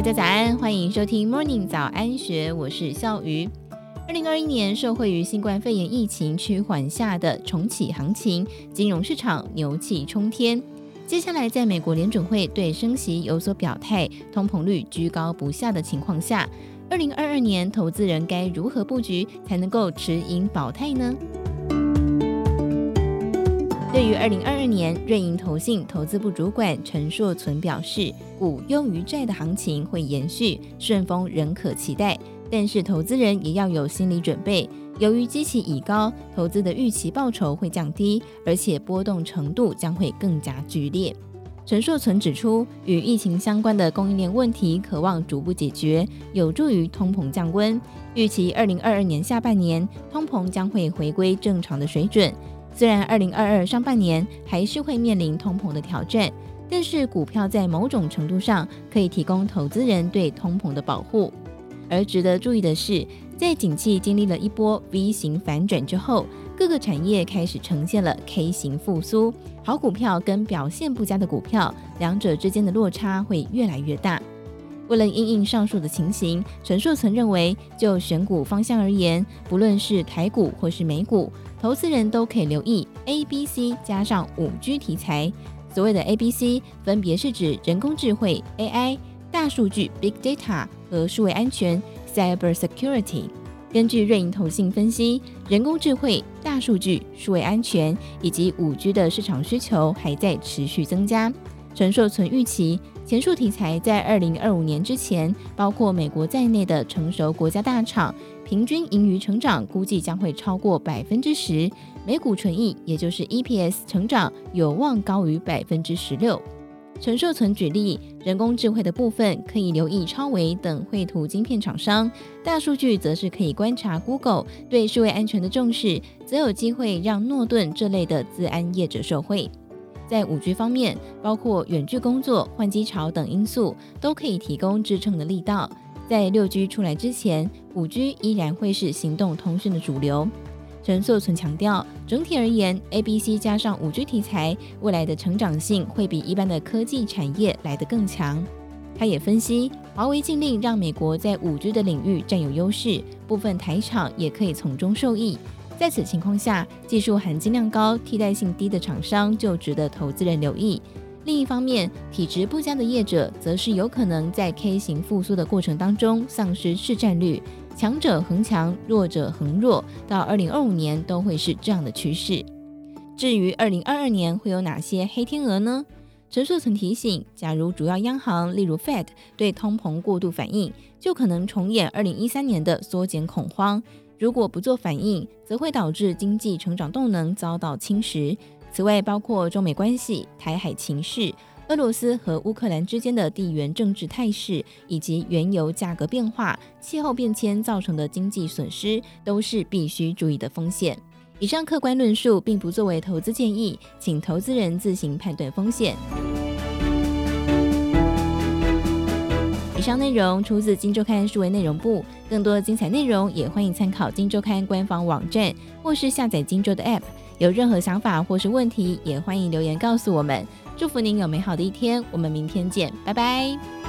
大家早安，欢迎收听 Morning 早安学，我是笑鱼。二零二一年受惠于新冠肺炎疫情趋缓下的重启行情，金融市场牛气冲天。接下来，在美国联准会对升息有所表态，通膨率居高不下的情况下，二零二二年投资人该如何布局才能够持盈保泰呢？对于二零二二年，瑞银投信投资部主管陈硕存表示，股优于债的行情会延续，顺风仍可期待。但是投资人也要有心理准备，由于基期已高，投资的预期报酬会降低，而且波动程度将会更加剧烈。陈硕存指出，与疫情相关的供应链问题可望逐步解决，有助于通膨降温。预期二零二二年下半年通膨将会回归正常的水准。虽然二零二二上半年还是会面临通膨的挑战，但是股票在某种程度上可以提供投资人对通膨的保护。而值得注意的是，在景气经历了一波 V 型反转之后，各个产业开始呈现了 K 型复苏。好股票跟表现不佳的股票，两者之间的落差会越来越大。为了因应上述的情形，陈硕曾认为，就选股方向而言，不论是台股或是美股，投资人都可以留意 A、B、C 加上五 G 题材。所谓的 A、B、C 分别是指人工智慧 AI、大数据 Big Data 和数位安全 Cyber Security。根据瑞银投信分析，人工智慧、大数据、数位安全以及五 G 的市场需求还在持续增加。陈硕存预期，前述题材在二零二五年之前，包括美国在内的成熟国家大厂，平均盈余成长估计将会超过百分之十，每股纯益也就是 EPS 成长有望高于百分之十六。陈硕存举例，人工智慧的部分可以留意超维等绘图晶片厂商，大数据则是可以观察 Google 对数位安全的重视，则有机会让诺顿这类的资安业者受惠。在五 G 方面，包括远距工作、换机潮等因素，都可以提供支撑的力道。在六 G 出来之前，五 G 依然会是行动通讯的主流。陈硕存强调，整体而言，A、B、C 加上五 G 题材，未来的成长性会比一般的科技产业来得更强。他也分析，华为禁令让美国在五 G 的领域占有优势，部分台厂也可以从中受益。在此情况下，技术含金量高、替代性低的厂商就值得投资人留意。另一方面，体质不佳的业者则是有可能在 K 型复苏的过程当中丧失市占率，强者恒强，弱者恒弱，到二零二五年都会是这样的趋势。至于二零二二年会有哪些黑天鹅呢？陈硕曾提醒，假如主要央行例如 Fed 对通膨过度反应，就可能重演二零一三年的缩减恐慌。如果不做反应，则会导致经济成长动能遭到侵蚀。此外，包括中美关系、台海情势、俄罗斯和乌克兰之间的地缘政治态势，以及原油价格变化、气候变迁造成的经济损失，都是必须注意的风险。以上客观论述并不作为投资建议，请投资人自行判断风险。以上内容出自《金周刊》数位内容部，更多精彩内容也欢迎参考《金周刊》官方网站或是下载《金周》的 App。有任何想法或是问题，也欢迎留言告诉我们。祝福您有美好的一天，我们明天见，拜拜。